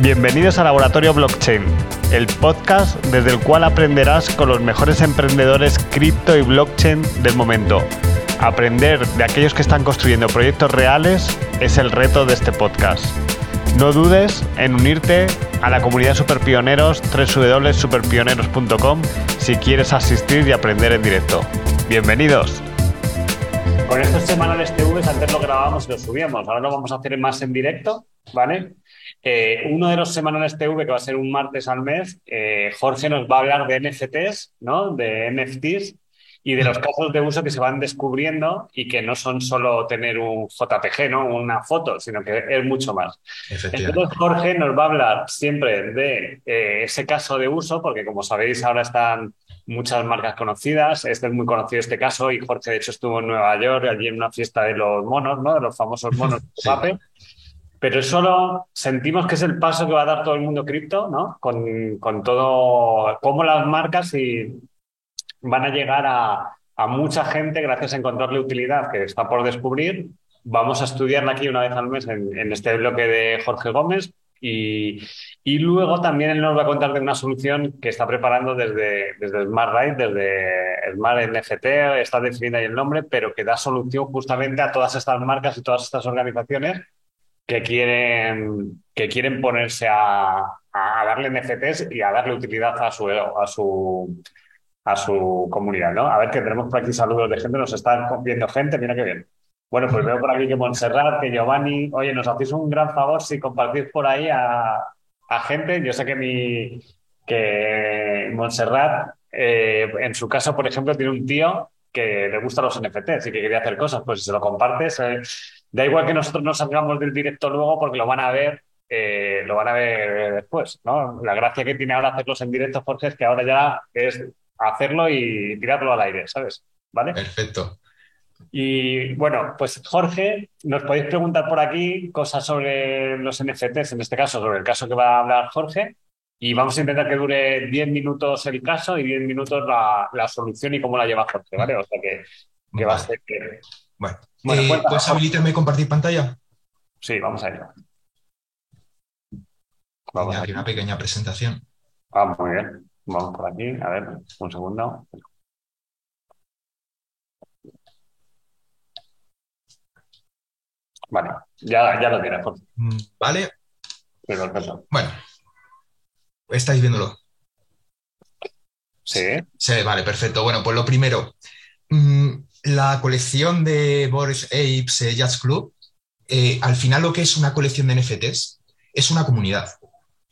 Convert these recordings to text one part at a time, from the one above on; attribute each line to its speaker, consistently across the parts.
Speaker 1: Bienvenidos a Laboratorio Blockchain, el podcast desde el cual aprenderás con los mejores emprendedores cripto y blockchain del momento. Aprender de aquellos que están construyendo proyectos reales es el reto de este podcast. No dudes en unirte a la comunidad Superpioneros www.superpioneros.com si quieres asistir y aprender en directo. Bienvenidos. Con estos semanales TV antes lo grabábamos y lo subíamos, ahora lo vamos a hacer más en directo, ¿vale? Eh, uno de los semanales TV, que va a ser un martes al mes, eh, Jorge nos va a hablar de NFTs, ¿no? De NFTs y de los casos de uso que se van descubriendo y que no son solo tener un JPG, ¿no? Una foto, sino que es mucho más. Entonces, Jorge nos va a hablar siempre de eh, ese caso de uso, porque como sabéis, ahora están muchas marcas conocidas. Este es muy conocido este caso y Jorge, de hecho, estuvo en Nueva York, allí en una fiesta de los monos, ¿no? De los famosos monos de papel. Pero solo sentimos que es el paso que va a dar todo el mundo cripto, ¿no? Con, con todo, cómo las marcas y van a llegar a, a, mucha gente gracias a encontrarle utilidad que está por descubrir. Vamos a estudiarla aquí una vez al mes en, en este bloque de Jorge Gómez y, y, luego también él nos va a contar de una solución que está preparando desde, desde Smart Ride, desde Smart NFT, está definida ahí el nombre, pero que da solución justamente a todas estas marcas y todas estas organizaciones que quieren, que quieren ponerse a, a darle NFTs y a darle utilidad a su, a su, a su comunidad, ¿no? A ver que tenemos por aquí saludos de gente, nos están viendo gente, mira qué bien. Bueno, pues veo por aquí que Montserrat, que Giovanni, oye, nos hacéis un gran favor si compartís por ahí a, a gente. Yo sé que mi que Montserrat, eh, en su caso, por ejemplo, tiene un tío que le gusta los NFTs y que quería hacer cosas, pues si se lo compartes, eh, Da igual que nosotros nos salgamos del directo luego porque lo van a ver, eh, lo van a ver después, ¿no? La gracia que tiene ahora hacerlos en directo, Jorge, es que ahora ya es hacerlo y tirarlo al aire, ¿sabes? ¿Vale?
Speaker 2: Perfecto.
Speaker 1: Y bueno, pues Jorge, nos podéis preguntar por aquí cosas sobre los NFTs, en este caso, sobre el caso que va a hablar Jorge, y vamos a intentar que dure 10 minutos el caso y 10 minutos la, la solución y cómo la lleva Jorge, ¿vale? O sea que, que va a ser que...
Speaker 2: Bueno, bueno eh, ¿puedes habilitarme compartir pantalla?
Speaker 1: Sí, vamos a ello.
Speaker 2: Vamos aquí una pequeña presentación.
Speaker 1: Ah, muy bien. Vamos por aquí. A ver, un segundo. Vale, ya, ya lo tienes.
Speaker 2: Mm, vale.
Speaker 1: Perfecto.
Speaker 2: Bueno, estáis viéndolo.
Speaker 1: Sí.
Speaker 2: Sí, vale, perfecto. Bueno, pues lo primero, mm, la colección de Boris Apes eh, Jazz Club, eh, al final lo que es una colección de NFTs es una comunidad.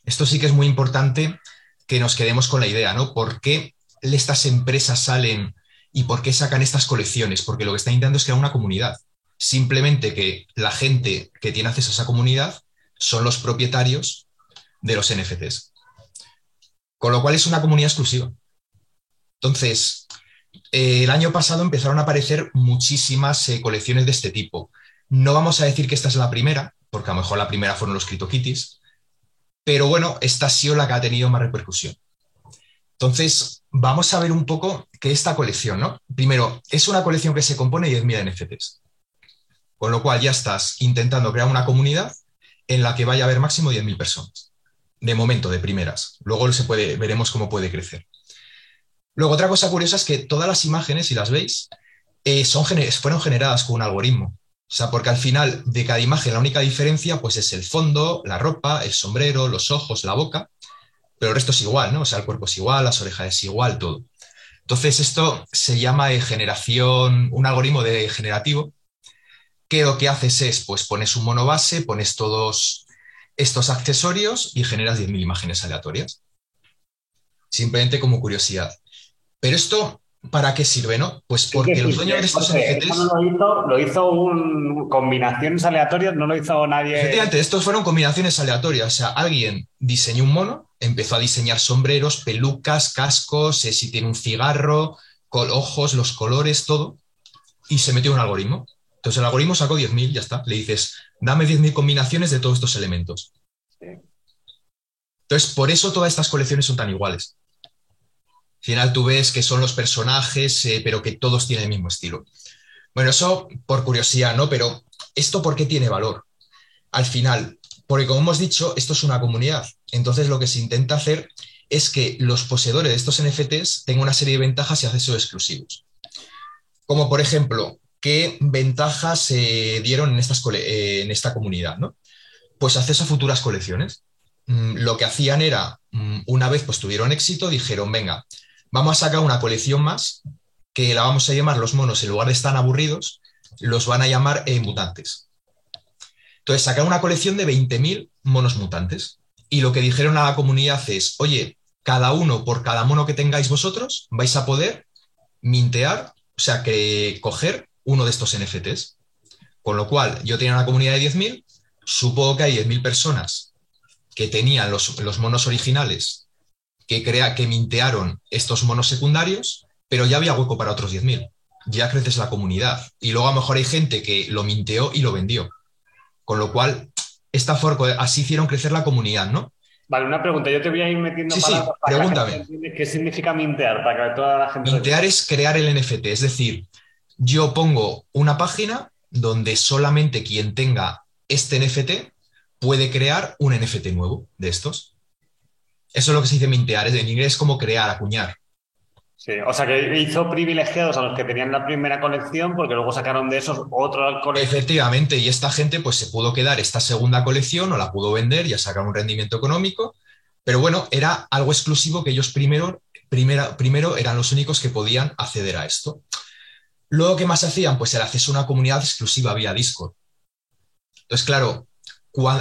Speaker 2: Esto sí que es muy importante que nos quedemos con la idea, ¿no? ¿Por qué estas empresas salen y por qué sacan estas colecciones? Porque lo que están intentando es crear una comunidad. Simplemente que la gente que tiene acceso a esa comunidad son los propietarios de los NFTs. Con lo cual es una comunidad exclusiva. Entonces, eh, el año pasado empezaron a aparecer muchísimas eh, colecciones de este tipo. No vamos a decir que esta es la primera, porque a lo mejor la primera fueron los CryptoKitties, pero bueno, esta ha sido la que ha tenido más repercusión. Entonces, vamos a ver un poco qué esta colección, ¿no? Primero, es una colección que se compone de 10.000 NFTs, con lo cual ya estás intentando crear una comunidad en la que vaya a haber máximo 10.000 personas. De momento, de primeras. Luego se puede, veremos cómo puede crecer. Luego, otra cosa curiosa es que todas las imágenes, si las veis, eh, son, fueron generadas con un algoritmo. O sea, porque al final de cada imagen la única diferencia pues es el fondo, la ropa, el sombrero, los ojos, la boca, pero el resto es igual, ¿no? O sea, el cuerpo es igual, las orejas es igual, todo. Entonces, esto se llama generación, un algoritmo de generativo, que lo que haces es, pues pones un mono base, pones todos estos accesorios y generas 10.000 imágenes aleatorias. Simplemente como curiosidad. Pero esto, ¿para qué sirve, no? Pues porque los dueños de estos NFTs.
Speaker 1: lo hizo, lo hizo un, combinaciones aleatorias, no lo hizo nadie.
Speaker 2: Efectivamente, estos fueron combinaciones aleatorias. O sea, alguien diseñó un mono, empezó a diseñar sombreros, pelucas, cascos, eh, si tiene un cigarro, ojos, los colores, todo, y se metió un algoritmo. Entonces el algoritmo sacó 10.000, ya está. Le dices, dame 10.000 combinaciones de todos estos elementos. Entonces, por eso todas estas colecciones son tan iguales. Al final tú ves que son los personajes, eh, pero que todos tienen el mismo estilo. Bueno, eso por curiosidad, ¿no? Pero ¿esto por qué tiene valor? Al final, Porque como hemos dicho, esto es una comunidad. Entonces lo que se intenta hacer es que los poseedores de estos NFTs tengan una serie de ventajas y accesos exclusivos. Como por ejemplo, ¿qué ventajas se dieron en, eh, esta comunidad? ¿no? Pues acceso a futuras colecciones. Mm, lo que hacían era, mm, una vez pues tuvieron éxito, dijeron, venga, vamos a sacar una colección más que la vamos a llamar los monos, en lugar de estar aburridos, los van a llamar eh, mutantes. Entonces, sacar una colección de 20.000 monos mutantes. Y lo que dijeron a la comunidad es, oye, cada uno por cada mono que tengáis vosotros, vais a poder mintear, o sea, que coger uno de estos NFTs. Con lo cual, yo tenía una comunidad de 10.000, supongo que hay 10.000 personas que tenían los, monos originales, que, crea, que mintearon estos monos secundarios, pero ya había hueco para otros 10.000. Ya creces la comunidad. Y luego a lo mejor hay gente que lo minteó y lo vendió. Con lo cual, esta forma, así hicieron crecer la comunidad, ¿no?
Speaker 1: Vale, una pregunta. Yo te voy a ir metiendo
Speaker 2: sí, sí, pregúntame.
Speaker 1: ¿Qué significa mintear? Para que toda la gente.
Speaker 2: Mintear es crear el NFT. Es decir, yo pongo una página donde solamente quien tenga este NFT puede crear un NFT nuevo de estos. Eso es lo que se dice mintear. En inglés es como crear, acuñar.
Speaker 1: Sí, o sea que hizo privilegiados a los que tenían la primera colección porque luego sacaron de esos otra colección.
Speaker 2: Efectivamente, y esta gente pues se pudo quedar esta segunda colección o la pudo vender y a sacar un rendimiento económico, pero bueno, era algo exclusivo que ellos primero, primero eran los únicos que podían acceder a esto. Luego, ¿qué más hacían? Pues el acceso a una comunidad exclusiva vía Discord. Entonces, claro,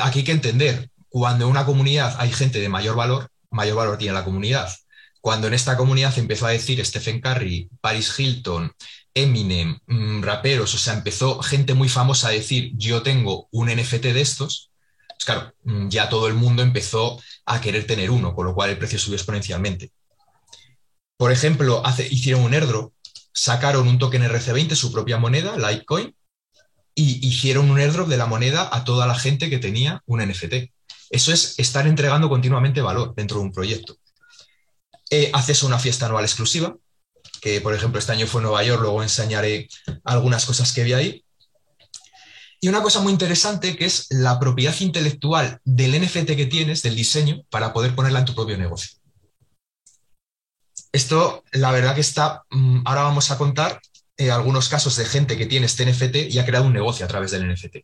Speaker 2: aquí hay que entender, cuando en una comunidad hay gente de mayor valor, mayor valor tiene la comunidad cuando en esta comunidad empezó a decir Stephen Curry, Paris Hilton, Eminem, mm, raperos, o sea, empezó gente muy famosa a decir, yo tengo un NFT de estos, pues claro, mm, ya todo el mundo empezó a querer tener uno, con lo cual el precio subió exponencialmente. Por ejemplo, hicieron un airdrop, sacaron un token RC20, su propia moneda, Litecoin, y hicieron un airdrop de la moneda a toda la gente que tenía un NFT. Eso es estar entregando continuamente valor dentro de un proyecto. Eh, a una fiesta anual exclusiva, que por ejemplo este año fue en Nueva York, luego enseñaré algunas cosas que vi ahí. Y una cosa muy interesante que es la propiedad intelectual del NFT que tienes, del diseño, para poder ponerla en tu propio negocio. Esto, la verdad que está, mm, ahora vamos a contar eh, algunos casos de gente que tiene este NFT y ha creado un negocio a través del NFT.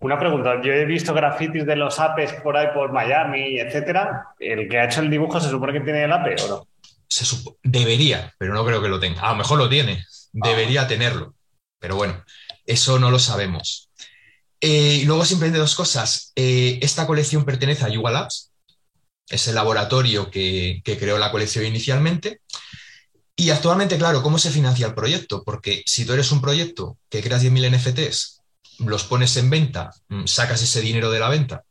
Speaker 1: Una pregunta, yo he visto grafitis de los apes por ahí por Miami, etcétera. ¿El que ha hecho el dibujo se supone que tiene el ape o no?
Speaker 2: Se debería, pero no creo que lo tenga. A lo mejor lo tiene, debería ah. tenerlo, pero bueno, eso no lo sabemos. Eh, y luego simplemente dos cosas. Eh, esta colección pertenece a Yuga Labs, es el laboratorio que, que creó la colección inicialmente. Y actualmente, claro, ¿cómo se financia el proyecto? Porque si tú eres un proyecto que creas 10.000 NFTs los pones en venta, mm, sacas ese dinero de la venta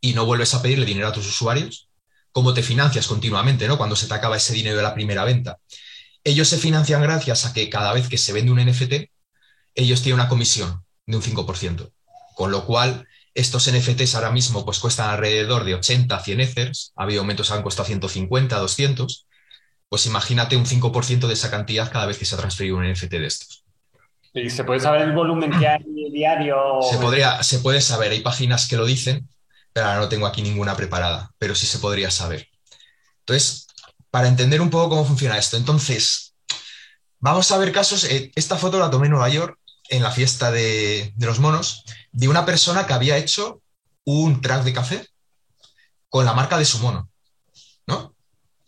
Speaker 2: y no vuelves a pedirle dinero a tus usuarios, ¿cómo te financias continuamente, ¿no? Cuando se te acaba ese dinero de la primera venta. Ellos se financian gracias a que cada vez que se vende un NFT, ellos tienen una comisión de un 5%. Con lo cual, estos NFTs ahora mismo pues cuestan alrededor de 80, 100 Ethers, ha habido momentos que han costado 150, 200, pues imagínate un 5% de esa cantidad cada vez que se ha transferido un NFT de estos.
Speaker 1: ¿Y se puede saber el volumen que hay diario?
Speaker 2: Se, podría, se puede saber, hay páginas que lo dicen, pero ahora no tengo aquí ninguna preparada, pero sí se podría saber. Entonces, para entender un poco cómo funciona esto, entonces, vamos a ver casos, eh, esta foto la tomé en Nueva York, en la fiesta de, de los monos, de una persona que había hecho un track de café con la marca de su mono, ¿no?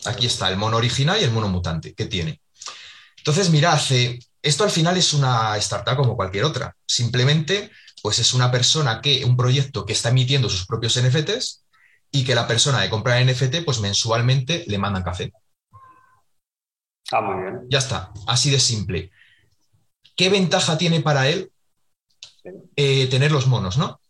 Speaker 2: Aquí está el mono original y el mono mutante que tiene. Entonces, mira, hace esto al final es una startup como cualquier otra. Simplemente, pues es una persona que, un proyecto que está emitiendo sus propios NFTs y que la persona que compra el NFT, pues mensualmente le mandan café.
Speaker 1: Ah, muy bien.
Speaker 2: Ya está, así de simple. ¿Qué ventaja tiene para él eh, tener los monos, no?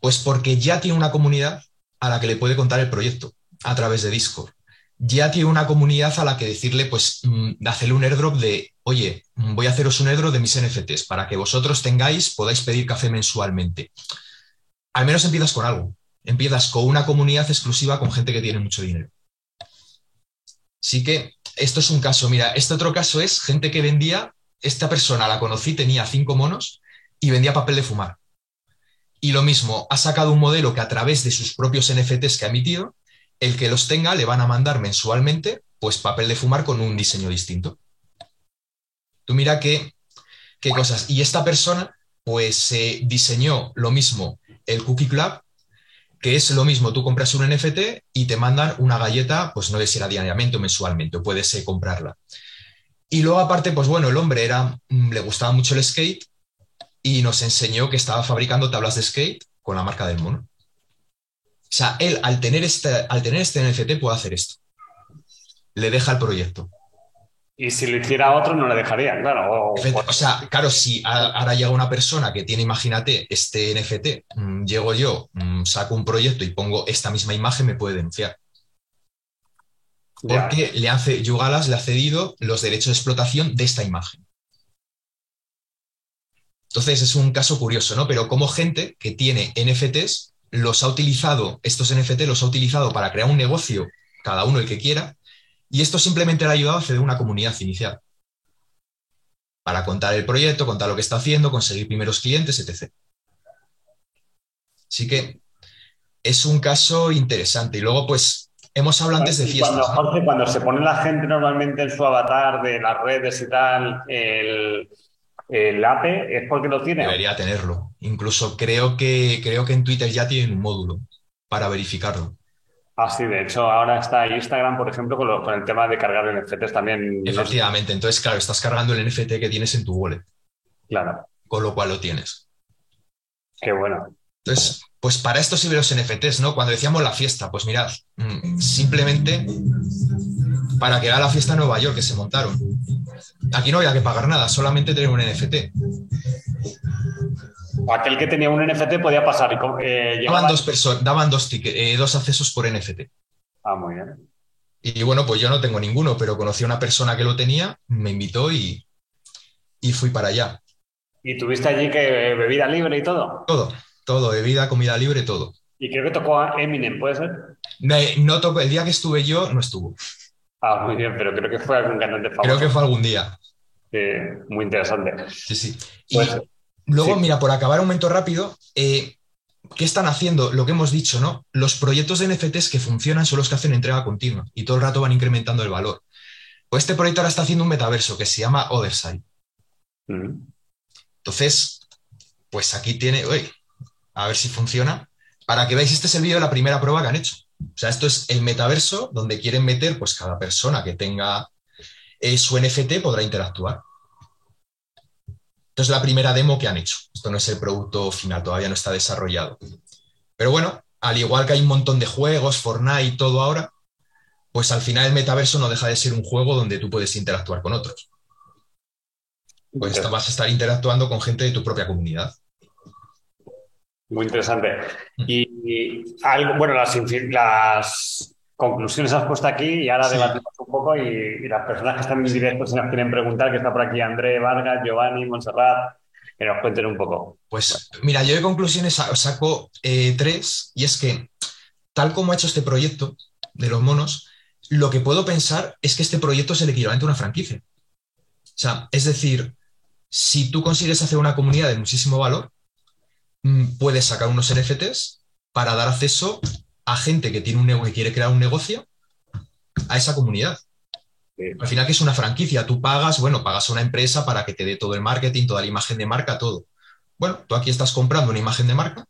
Speaker 2: Pues porque ya tiene una comunidad a la que le puede contar el proyecto a través de Discord ya tiene una comunidad a la que decirle, pues, mm, hacerle un airdrop de, oye, mm, voy a haceros un airdrop de mis NFTs para que vosotros tengáis, podáis pedir café mensualmente. Al menos empiezas con algo. Empiezas con una comunidad exclusiva con gente que tiene mucho dinero. Así que esto es un caso. Mira, este otro caso es gente que vendía, esta persona la conocí, tenía cinco monos y vendía papel de fumar. Y lo mismo, ha sacado un modelo que a través de sus propios NFTs que ha emitido, el que los tenga le van a mandar mensualmente, pues papel de fumar con un diseño distinto. Tú mira qué, qué cosas. Y esta persona, pues eh, diseñó lo mismo el Cookie Club, que es lo mismo, tú compras un NFT y te mandan una galleta, pues no sé si era diariamente o mensualmente, o puedes eh, comprarla. Y luego aparte, pues bueno, el hombre era, mm, le gustaba mucho el skate y nos enseñó que estaba fabricando tablas de skate con la marca del mono. O sea, él al tener este, al tener este NFT puede hacer esto. Le deja el proyecto.
Speaker 1: Y si lo hiciera otro, no le dejaría, claro.
Speaker 2: O, sea, claro, si ahora llega una persona que tiene, imagínate, este NFT, mm, llego yo, mm, saco un proyecto y pongo esta misma imagen, me puede denunciar. Porque le hace, Yugalas le ha cedido los derechos de explotación de esta imagen. Entonces es un caso curioso, ¿no? Pero como gente que tiene NFTs, los ha utilizado, estos NFT los ha utilizado para crear un negocio, cada uno el que quiera, y esto simplemente le ha ayudado a hacer una comunidad inicial. Para contar el proyecto, contar lo que está haciendo, conseguir primeros clientes, etc. Así que es un caso interesante. Y luego, pues, Hemos hablado antes de fiestas.
Speaker 1: Cuando, cuando se pone la gente normalmente en su avatar de las redes y tal, el, el APE es porque lo tiene.
Speaker 2: Debería tenerlo. Incluso creo que, creo que en Twitter ya tienen un módulo para verificarlo.
Speaker 1: Ah, sí, de hecho ahora está Instagram, por ejemplo, con, el tema de cargar NFTs también.
Speaker 2: Efectivamente, entonces, claro, estás cargando el NFT que tienes en tu wallet.
Speaker 1: Claro.
Speaker 2: Con lo cual lo tienes.
Speaker 1: Qué bueno.
Speaker 2: Entonces, pues para esto sirven los NFTs, ¿no? Cuando decíamos la fiesta, pues mirad, mm, simplemente para que haga la fiesta en Nueva York que se montaron. Aquí no había que pagar nada, solamente tener un NFT.
Speaker 1: Aquel que tenía un NFT podía pasar.
Speaker 2: Eh, daban dos, daban dos, eh, dos accesos por NFT.
Speaker 1: Ah, muy bien.
Speaker 2: Y bueno, pues yo no tengo ninguno, pero conocí a una persona que lo tenía, me invitó y, y fui para allá.
Speaker 1: ¿Y tuviste allí que bebida libre y todo?
Speaker 2: Todo. Todo, bebida, comida libre, todo.
Speaker 1: Y creo que tocó a Eminem, ¿puede ser?
Speaker 2: No, tocó, el día que estuve yo no estuvo.
Speaker 1: Ah, muy bien, pero creo que fue algún cantante famoso.
Speaker 2: Creo que fue algún día.
Speaker 1: muy interesante.
Speaker 2: Sí, sí. Y pues, luego, mira, por acabar un momento rápido, eh, ¿qué están haciendo? Lo que hemos dicho, ¿no? Los proyectos de NFTs que funcionan son los que hacen entrega continua y todo el rato van incrementando el valor. Pues este proyecto ahora está haciendo un metaverso que se llama Otherside. Entonces, pues aquí tiene, uy, a ver si funciona, para que veáis, este es el vídeo de la primera prueba que han hecho. O sea, esto es el metaverso donde quieren meter, pues cada persona que tenga eh, su NFT podrá interactuar. Esto es la primera demo que han hecho. Esto no es el producto final, todavía no está desarrollado. Pero bueno, al igual que hay un montón de juegos, Fortnite y todo ahora, pues al final el metaverso no deja de ser un juego donde tú puedes interactuar con otros. Pues vas a estar interactuando con gente de tu propia comunidad.
Speaker 1: Muy interesante. Y, algo, bueno, las, las conclusiones has puesto aquí y ahora debatimos un poco y, las personas que están en directo si nos quieren preguntar, que está por aquí André, Vargas, Giovanni, Montserrat, que nos cuenten un poco.
Speaker 2: Pues mira, yo de conclusiones saco eh, tres y es que tal como ha hecho este proyecto de los monos, lo que puedo pensar es que este proyecto es el equivalente a una franquicia. O sea, es decir, si tú consigues hacer una comunidad de muchísimo valor, Mm, puedes sacar unos NFTs para dar acceso a gente que tiene un que quiere crear un negocio a esa comunidad. Al final que es una franquicia, tú pagas, bueno, pagas a una empresa para que te dé todo el marketing, toda la imagen de marca, todo. Bueno, tú aquí estás comprando una imagen de marca,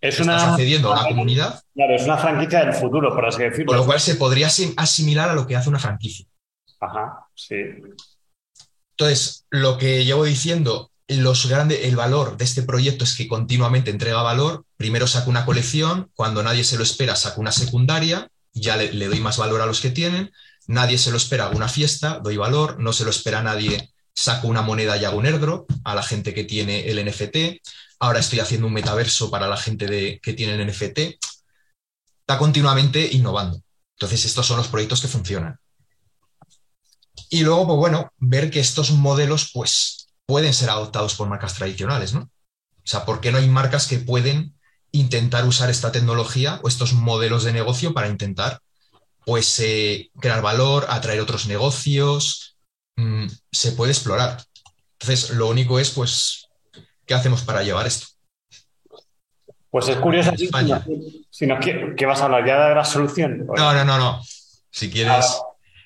Speaker 1: es una,
Speaker 2: accediendo a la comunidad.
Speaker 1: Claro, es una franquicia del futuro, por así decirlo.
Speaker 2: Con lo cual se podría asimilar a lo que hace una franquicia.
Speaker 1: Ajá, sí.
Speaker 2: Entonces, lo que llevo diciendo el valor de este proyecto es que continuamente entrega valor. Primero saco una colección, cuando nadie se lo espera, saco una secundaria, ya le, doy más valor a los que tienen. Nadie se lo espera, hago una fiesta, doy valor. No se lo espera nadie, saco una moneda y hago un airdrop a la gente que tiene el NFT. Ahora estoy haciendo un metaverso para la gente de, que tiene el NFT. Está continuamente innovando. Entonces, estos son los proyectos que funcionan. Y luego, pues bueno, ver que estos modelos, pues pueden ser adoptados por marcas tradicionales, ¿no? O sea, ¿por qué no hay marcas que pueden intentar usar esta tecnología o estos modelos de negocio para intentar, pues, eh, crear valor, atraer otros negocios? Mm, se puede explorar. Entonces, lo único es, pues, ¿qué hacemos para llevar esto?
Speaker 1: Pues es curioso,
Speaker 2: En España.
Speaker 1: si no, ¿qué, qué vas a hablar? ¿Ya de la solución?
Speaker 2: No, no, no, no. Si quieres,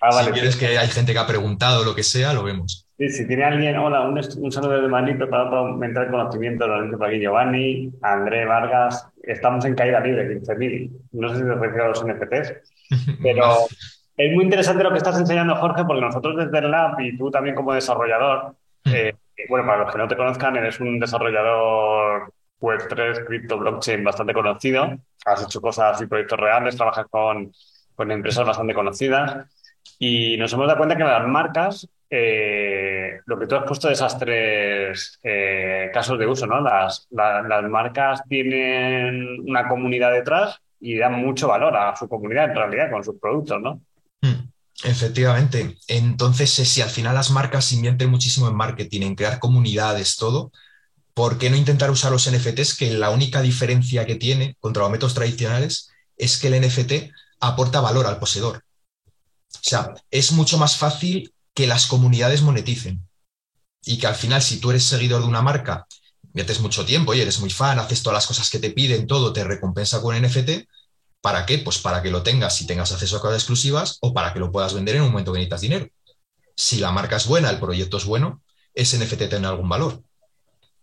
Speaker 1: Ah,
Speaker 2: si
Speaker 1: vale.
Speaker 2: quieres que hay gente que ha preguntado lo que sea, lo vemos.
Speaker 1: Sí, si tiene alguien, hola, un, un saludo de Madrid preparado para aumentar el conocimiento, lo dice por aquí Giovanni, André Vargas, estamos en caída libre, 15.000. No sé si te refieres a los NFTs, pero es muy interesante lo que estás enseñando, Jorge, porque nosotros desde el Lab y tú también como desarrollador, eh, bueno, para los que no te conozcan, eres un desarrollador Web3, cripto, blockchain bastante conocido, has hecho cosas y proyectos reales, trabajas con, con empresas bastante conocidas. Y nos hemos dado cuenta que las marcas, eh, lo que tú has puesto de esas tres eh, casos de uso, ¿no? Las, la- las marcas tienen una comunidad detrás y dan mucho valor a su comunidad en realidad con sus productos, ¿no?
Speaker 2: Mm, Efectivamente. Entonces, eh, si al final las marcas invierten muchísimo en marketing, en crear comunidades, todo, ¿por qué no intentar usar los NFTs? Que la única diferencia que tiene contra los métodos tradicionales es que el NFT aporta valor al poseedor. O sea, es mucho más fácil que las comunidades moneticen y que al final, si tú eres seguidor de una marca, inviertes mucho tiempo y eres muy fan, haces todas las cosas que te piden, todo te recompensa con NFT. ¿Para qué? Pues para que lo tengas y tengas acceso a cosas exclusivas o para que lo puedas vender en un momento que necesitas dinero. Si la marca es buena, el proyecto es bueno, ese NFT tendrá algún valor.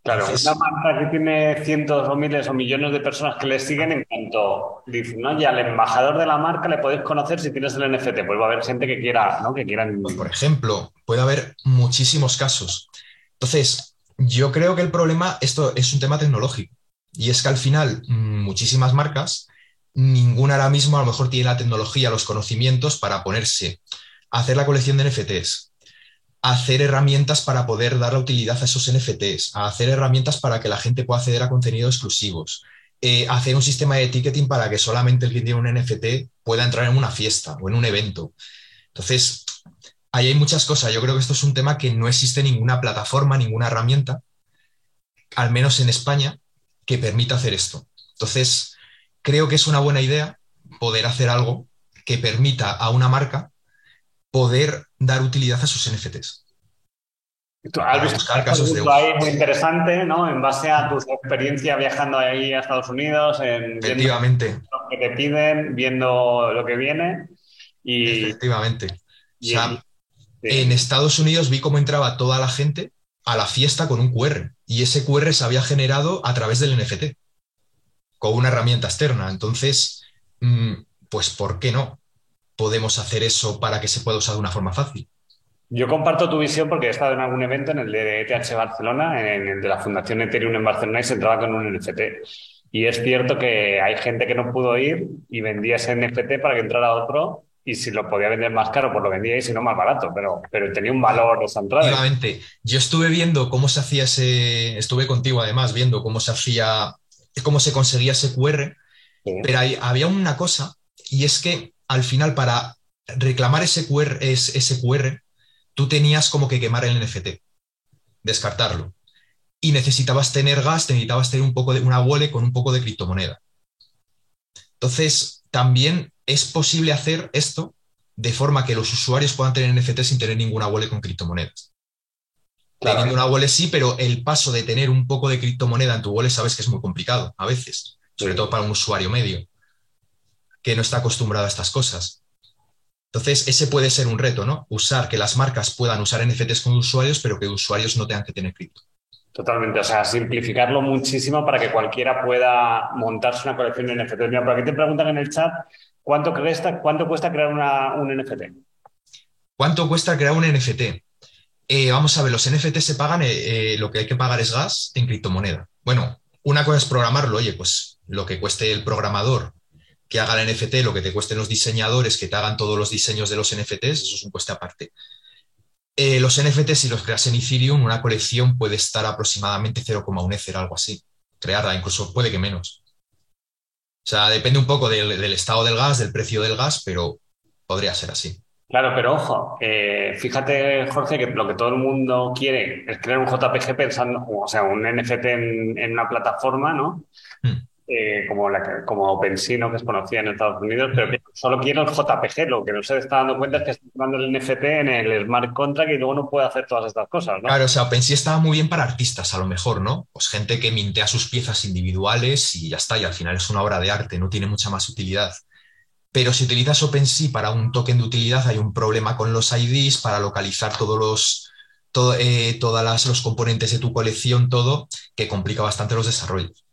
Speaker 1: Claro,
Speaker 2: Entonces-
Speaker 1: una marca que tiene cientos o miles o millones de personas que le siguen, en cuanto dicen, no, ya al embajador de la marca le podéis conocer si tienes el NFT, pues va a haber gente que quiera, ¿no? Que quieran.
Speaker 2: Pues, por ejemplo, puede haber muchísimos casos. Entonces, yo creo que el problema, esto es un tema tecnológico. Y es que al final, mm, muchísimas marcas, ninguna ahora mismo a lo mejor tiene la tecnología, los conocimientos para ponerse a hacer la colección de NFTs, hacer herramientas para poder dar la utilidad a esos NFTs, hacer herramientas para que la gente pueda acceder a contenidos exclusivos, eh, hacer un sistema de ticketing para que solamente el que tiene un NFT pueda entrar en una fiesta o en un evento. Entonces, ahí hay muchas cosas. Yo creo que esto es un tema que no existe ninguna plataforma, ninguna herramienta, al menos en España, que permita hacer esto. Entonces, creo que es una buena idea poder hacer algo que permita a una marca poder dar utilidad a sus NFTs.
Speaker 1: Has visto
Speaker 2: buscar casos de
Speaker 1: ahí muy interesante, ¿no? En base a tu experiencia viajando ahí a Estados Unidos, en
Speaker 2: Efectivamente,
Speaker 1: lo que te piden, viendo lo que viene y,
Speaker 2: efectivamente. O
Speaker 1: y-
Speaker 2: sea,
Speaker 1: sí.
Speaker 2: en Estados Unidos vi cómo entraba toda la gente a la fiesta con un QR y ese QR se había generado a través del NFT, con una herramienta externa. Entonces, mm, pues, ¿por qué no? Podemos hacer eso para que se pueda usar de una forma fácil.
Speaker 1: Yo comparto tu visión porque he estado en algún evento, en el de ETH Barcelona, en el de la Fundación Ethereum en Barcelona y se entraba con un NFT. Y es cierto que hay gente que no pudo ir y vendía ese NFT para que entrara otro y si lo podía vender más caro, pues lo vendía y si no más barato, pero, pero tenía un valor esa entrada.
Speaker 2: Efectivamente, yo estuve viendo cómo se hacía ese, estuve contigo además viendo cómo se hacía, cómo se conseguía ese QR,
Speaker 1: Sí.
Speaker 2: pero hay- había una cosa y es que al final para reclamar ese QR, es- ese QR, tú tenías como que quemar el NFT, descartarlo. Y necesitabas tener gas, necesitabas tener un poco de una wallet con un poco de criptomoneda. Entonces, también es posible hacer esto de forma que los usuarios puedan tener NFT sin tener ninguna wallet con criptomonedas.
Speaker 1: Claro.
Speaker 2: Teniendo una wallet sí, pero el paso de tener un poco de criptomoneda en tu wallet sabes que es muy complicado a veces, sobre
Speaker 1: Sí.
Speaker 2: todo para un usuario medio que no está acostumbrado a estas cosas. Entonces, ese puede ser un reto, ¿no? Usar que las marcas puedan usar NFTs con usuarios, pero que usuarios no tengan que tener cripto.
Speaker 1: Totalmente, o sea, simplificarlo muchísimo para que cualquiera pueda montarse una colección de NFT. Mira, por aquí te preguntan en el chat, ¿cuánto cuesta, cuánto cuesta crear una, un NFT?
Speaker 2: ¿Cuánto cuesta crear un NFT? Eh, vamos a ver, los NFT se pagan, eh, eh, lo que hay que pagar es gas en criptomoneda. Bueno, una cosa es programarlo, oye, pues lo que cueste el programador que haga el NFT, lo que te cuesten los diseñadores que te hagan todos los diseños de los NFTs, eso es un coste aparte. Eh, los NFTs, si los creas en Ethereum, una colección puede estar aproximadamente 0,1 Ether, algo así. Crearla, incluso puede que menos. O sea, depende un poco del, del estado del gas, del precio del gas, pero podría ser así.
Speaker 1: Claro, pero ojo, eh, fíjate, Jorge, que lo que todo el mundo quiere es crear un JPG pensando, o sea, un NFT en, en una plataforma, ¿no?
Speaker 2: Hmm.
Speaker 1: Eh, como, como OpenSea, ¿no? que es conocida en Estados Unidos, pero solo quiero el JPG. Lo que no se está dando cuenta es que está usando el NFT en el smart contract y luego no puede hacer todas estas cosas. ¿no?
Speaker 2: Claro, o sea, OpenSea estaba muy bien para artistas, a lo mejor, ¿no? Pues gente que mintea sus piezas individuales y ya está, y al final es una obra de arte, no tiene mucha más utilidad. Pero si utilizas OpenSea para un token de utilidad, hay un problema con los IDs para localizar todos los, todo, eh, todas los componentes de tu colección, todo, que complica bastante los desarrollos.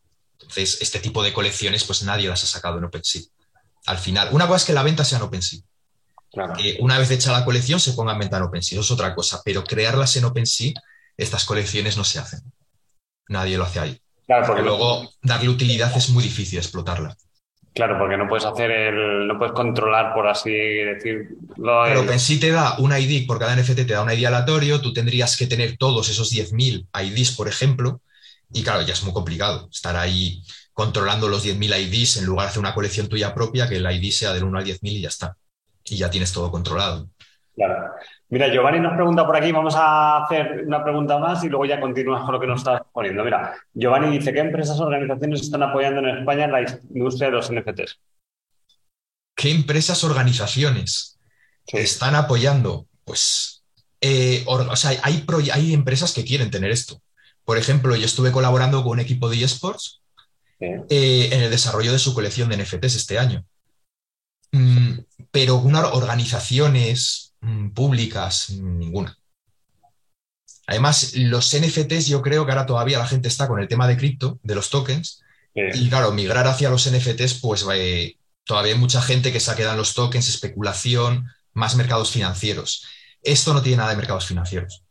Speaker 2: Entonces, este tipo de colecciones, pues nadie las ha sacado en OpenSea. Al final, una cosa es que la venta sea en OpenSea. Que una vez hecha la colección se ponga en venta en OpenSea, eso es otra cosa, pero crearlas en OpenSea, estas colecciones no se hacen. Nadie lo hace ahí. Claro, porque luego darle utilidad es muy difícil explotarla.
Speaker 1: Claro, porque no puedes hacer el, no puedes controlar, por así decirlo.
Speaker 2: Pero OpenSea te da un ID, por cada NFT te da un ID aleatorio, tú tendrías que tener todos esos 10.000 IDs, por ejemplo, y claro, ya es muy complicado estar ahí controlando los 10.000 IDs en lugar de hacer una colección tuya propia, que el ID sea del 1 al 10.000 y ya está. Y ya tienes todo controlado.
Speaker 1: Claro. Mira, Giovanni nos pregunta por aquí, vamos a hacer una pregunta más y luego ya continúas con lo que nos estás poniendo. Mira, Giovanni dice, ¿qué empresas o organizaciones están apoyando en España en la industria de los NFTs?
Speaker 2: ¿Qué empresas o organizaciones están apoyando? Pues, eh, o sea, hay, hay empresas que quieren tener esto. Por ejemplo, yo estuve colaborando con un equipo de eSports eh, en el desarrollo de su colección de NFTs este año. Mm, pero unas organizaciones mm, públicas, ninguna. Además, los NFTs, yo creo que ahora todavía la gente está con el tema de cripto, de los tokens. Y claro, migrar hacia los NFTs, pues eh, todavía hay mucha gente que se quedado en los tokens, especulación, más mercados financieros. Esto no tiene nada de mercados financieros.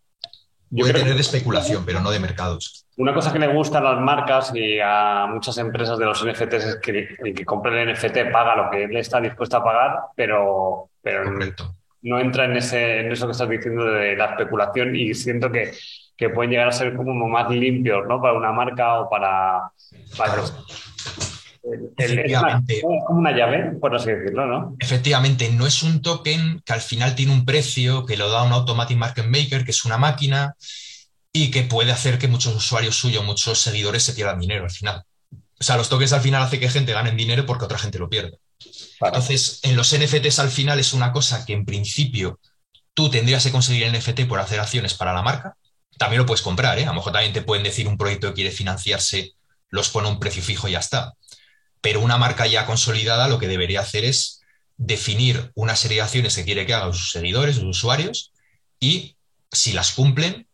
Speaker 2: Puede tener de especulación, pero no de mercados.
Speaker 1: Una cosa que le gusta a las marcas y a muchas empresas de los NFTs es que el que compre el NFT paga lo que él está dispuesto a pagar, pero, pero no entra en, ese, en eso que estás diciendo de la especulación y siento que, que pueden llegar a ser como más limpios ¿no? para una marca o para, para
Speaker 2: Efectivamente.
Speaker 1: Es, como una llave, por así decirlo, ¿no?
Speaker 2: Efectivamente, no es un token que al final tiene un precio, que lo da un automatic market maker, que es una máquina, y que puede hacer que muchos usuarios suyos, muchos seguidores se pierdan dinero al final. O sea, los tokens al final hace que gente gane dinero porque otra gente lo pierde. Entonces, en los NFTs al final es una cosa que en principio tú tendrías que conseguir el NFT por hacer acciones para la marca. También lo puedes comprar, ¿eh? A lo mejor también te pueden decir un proyecto que quiere financiarse, los pone a un precio fijo y ya está. Pero una marca ya consolidada lo que debería hacer es definir una serie de acciones que quiere que hagan sus seguidores, sus usuarios, y si las cumplen,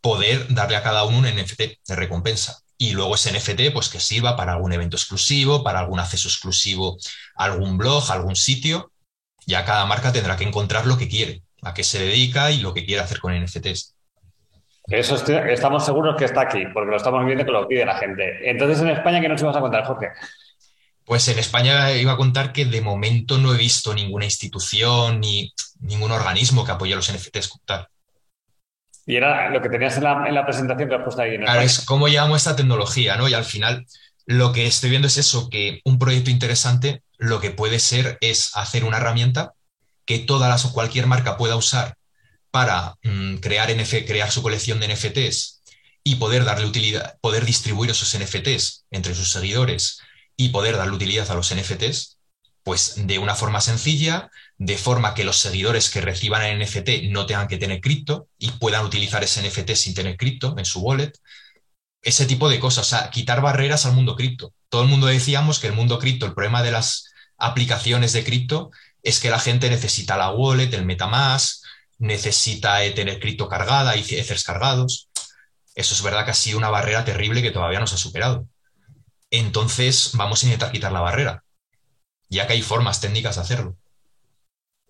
Speaker 2: poder darle a cada uno un NFT de recompensa. Y luego ese NFT, pues que sirva para algún evento exclusivo, para algún acceso exclusivo a algún blog, a algún sitio. Ya cada marca tendrá que encontrar lo que quiere, a qué se dedica y lo que quiere hacer con NFTs.
Speaker 1: Eso estamos seguros que está aquí, porque lo estamos viendo que lo pide la gente. Entonces, en España, ¿qué nos ibas a contar, Jorge?
Speaker 2: Pues en España iba a contar que de momento no he visto ninguna institución ni ningún organismo que apoye a los NFTs
Speaker 1: Y era lo que tenías en la, presentación que has puesto ahí.
Speaker 2: claro, es cómo llevamos esta tecnología, ¿no? Y al final lo que estoy viendo es eso, que un proyecto interesante lo que puede ser es hacer una herramienta que toda las, cualquier marca pueda usar para mm, crear, crear su colección de NFTs y poder darle utilidad, poder distribuir esos NFTs entre sus seguidores y poder darle utilidad a los NFTs, pues de una forma sencilla, de forma que los seguidores que reciban el NFT no tengan que tener cripto y puedan utilizar ese NFT sin tener cripto en su wallet. Ese tipo de cosas, o sea, quitar barreras al mundo cripto. Todo el mundo decíamos que el mundo cripto, el problema de las aplicaciones de cripto es que la gente necesita la wallet, el MetaMask, necesita eh, tener cripto cargada y Ethers cargados. Eso es verdad que ha sido una barrera terrible que todavía no se ha superado entonces vamos a intentar quitar la barrera, ya que hay formas técnicas de hacerlo.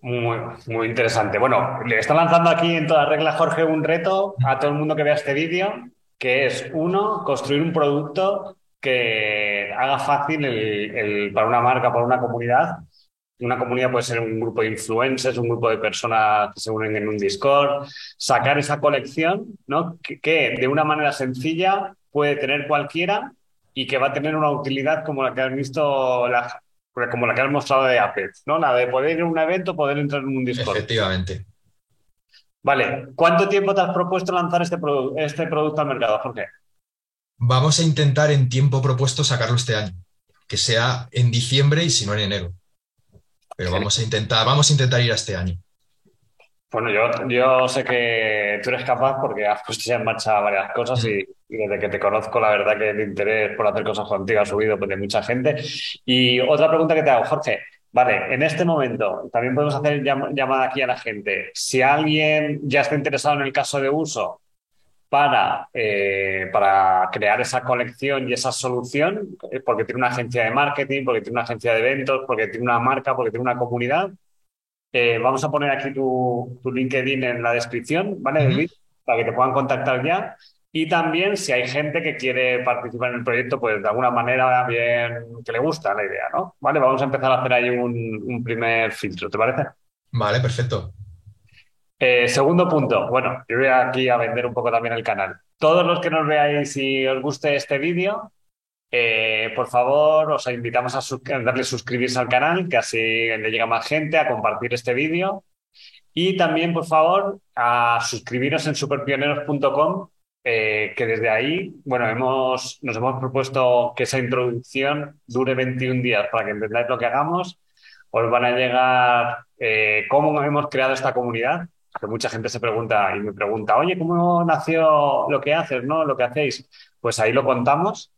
Speaker 1: Muy, interesante. Bueno, le está lanzando aquí en toda regla Jorge un reto a todo el mundo que vea este vídeo, que es uno, construir un producto que haga fácil el, para una marca, para una comunidad. Una comunidad puede ser un grupo de influencers, un grupo de personas que se unen en un Discord, sacar esa colección, ¿no? que de una manera sencilla puede tener cualquiera y que va a tener una utilidad como la que has visto, la, como la que has mostrado de Apple, ¿no? La de poder ir a un evento, poder entrar en un Discord.
Speaker 2: Efectivamente.
Speaker 1: Vale, ¿cuánto tiempo te has propuesto lanzar este, este producto al mercado, Jorge?
Speaker 2: Vamos a intentar en tiempo propuesto sacarlo este año. que sea en diciembre y si no en enero. Pero vamos a intentar, vamos a intentar ir a este año.
Speaker 1: Bueno, yo, yo sé que tú eres capaz porque has puesto ya en marcha varias cosas y, desde que te conozco, la verdad que el interés por hacer cosas contigo ha subido pues, de mucha gente. Y otra pregunta que te hago, Jorge. Vale, en este momento también podemos hacer llamada aquí a la gente. Si alguien ya está interesado en el caso de uso para, eh, para crear esa colección y esa solución, eh, porque tiene una agencia de marketing, porque tiene una agencia de eventos, porque tiene una marca, porque tiene una comunidad, eh, vamos a poner aquí tu, LinkedIn en la descripción, ¿vale? para que te puedan contactar ya. Y también si hay gente que quiere participar en el proyecto, pues de alguna manera bien que le gusta la idea, ¿no? Vale, vamos a empezar a hacer ahí un, primer filtro, ¿te parece?
Speaker 2: Vale, perfecto.
Speaker 1: Eh, segundo punto, bueno, yo voy aquí a vender un poco también el canal. Todos los que nos veáis y os guste este vídeo, eh, por favor, os invitamos a, darle suscribirse al canal, que así le llega más gente, a compartir este vídeo. Y también, por favor, a suscribiros en superpioneros.com, eh, que desde ahí, bueno, hemos, nos hemos propuesto que esa introducción dure 21 días para que entendáis lo que hagamos. Os van a llegar eh, cómo hemos creado esta comunidad, que mucha gente se pregunta y me pregunta, oye, ¿cómo nació lo que haces, no? Lo que hacéis. Pues ahí lo contamos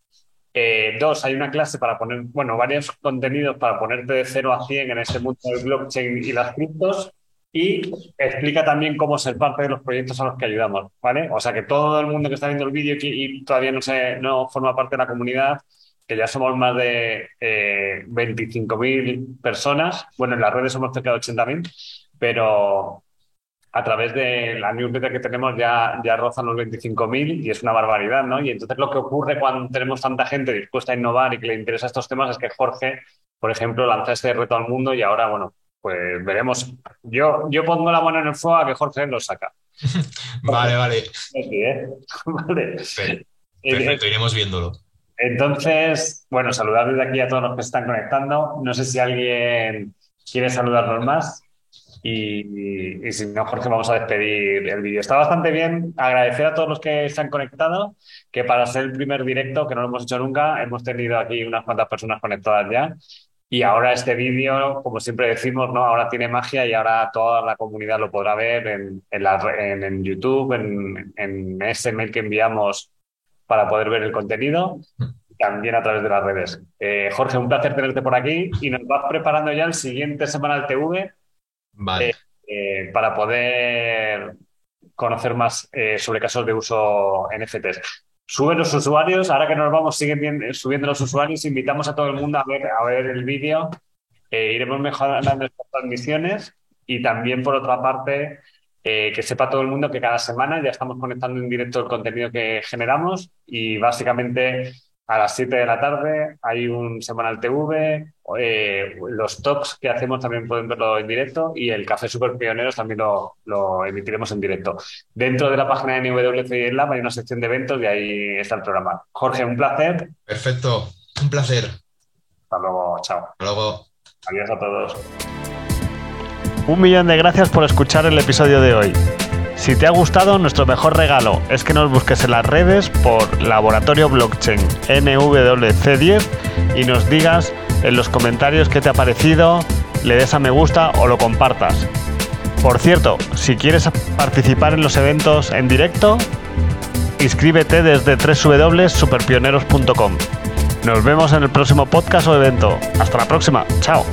Speaker 1: eh, dos, hay una clase para poner, bueno, varios contenidos para ponerte de 0 a 100 en ese mundo del blockchain y las criptos. Y explica también cómo ser parte de los proyectos a los que ayudamos, ¿vale? O sea que todo el mundo que está viendo el vídeo y, todavía no, se, no forma parte de la comunidad, que ya somos más de eh, 25.000 personas, bueno, en las redes somos cerca de 80.000, pero a través de la newsletter que tenemos ya, ya rozan los 25.000 y es una barbaridad, ¿no? Y entonces lo que ocurre cuando tenemos tanta gente dispuesta a innovar y que le interesa estos temas es que Jorge, por ejemplo, lanza este reto al mundo y ahora, bueno, pues veremos. Yo, yo pongo la mano en el fuego a que Jorge lo saca.
Speaker 2: vale, vale.
Speaker 1: ¿eh? vale.
Speaker 2: Perfecto, iremos viéndolo.
Speaker 1: Entonces, bueno, saludar desde aquí a todos los que están conectando. No sé si alguien quiere saludarnos más. Y, si no, Jorge, vamos a despedir el vídeo. Está bastante bien. Agradecer a todos los que se han conectado, que para ser el primer directo, que no lo hemos hecho nunca, hemos tenido aquí unas cuantas personas conectadas ya. Y ahora este vídeo, como siempre decimos, ¿no? ahora tiene magia y ahora toda la comunidad lo podrá ver en, en, YouTube, en, ese mail que enviamos para poder ver el contenido también a través de las redes. Eh, Jorge, un placer tenerte por aquí y nos vas preparando ya el siguiente Semanal TV
Speaker 2: Vale. Eh,
Speaker 1: eh, para poder conocer más eh, sobre casos de uso NFTs. Suben los usuarios, ahora que nos vamos, siguen subiendo los usuarios, invitamos a todo el mundo a ver, a ver el vídeo, iremos mejorando nuestras transmisiones y también, por otra parte, que sepa todo el mundo que cada semana ya estamos conectando en directo el contenido que generamos y básicamente a las 7 de la tarde hay un semanal TV, eh, los talks que hacemos también pueden verlo en directo y el Café Super Pioneros también lo, emitiremos en directo. Dentro de la página de NWC Lab hay una sección de eventos y ahí está el programa. Jorge, un placer.
Speaker 2: Perfecto, un placer.
Speaker 1: Hasta luego, chao.
Speaker 2: Hasta luego.
Speaker 1: Adiós a todos.
Speaker 3: Un millón de gracias por escuchar el episodio de hoy. Si te ha gustado, nuestro mejor regalo es que nos busques en las redes por Laboratorio Blockchain NWC10 y nos digas en los comentarios qué te ha parecido, le des a me gusta o lo compartas. Por cierto, si quieres participar en los eventos en directo, inscríbete desde www.superpioneros.com. Nos vemos en el próximo podcast o evento. Hasta la próxima. Chao.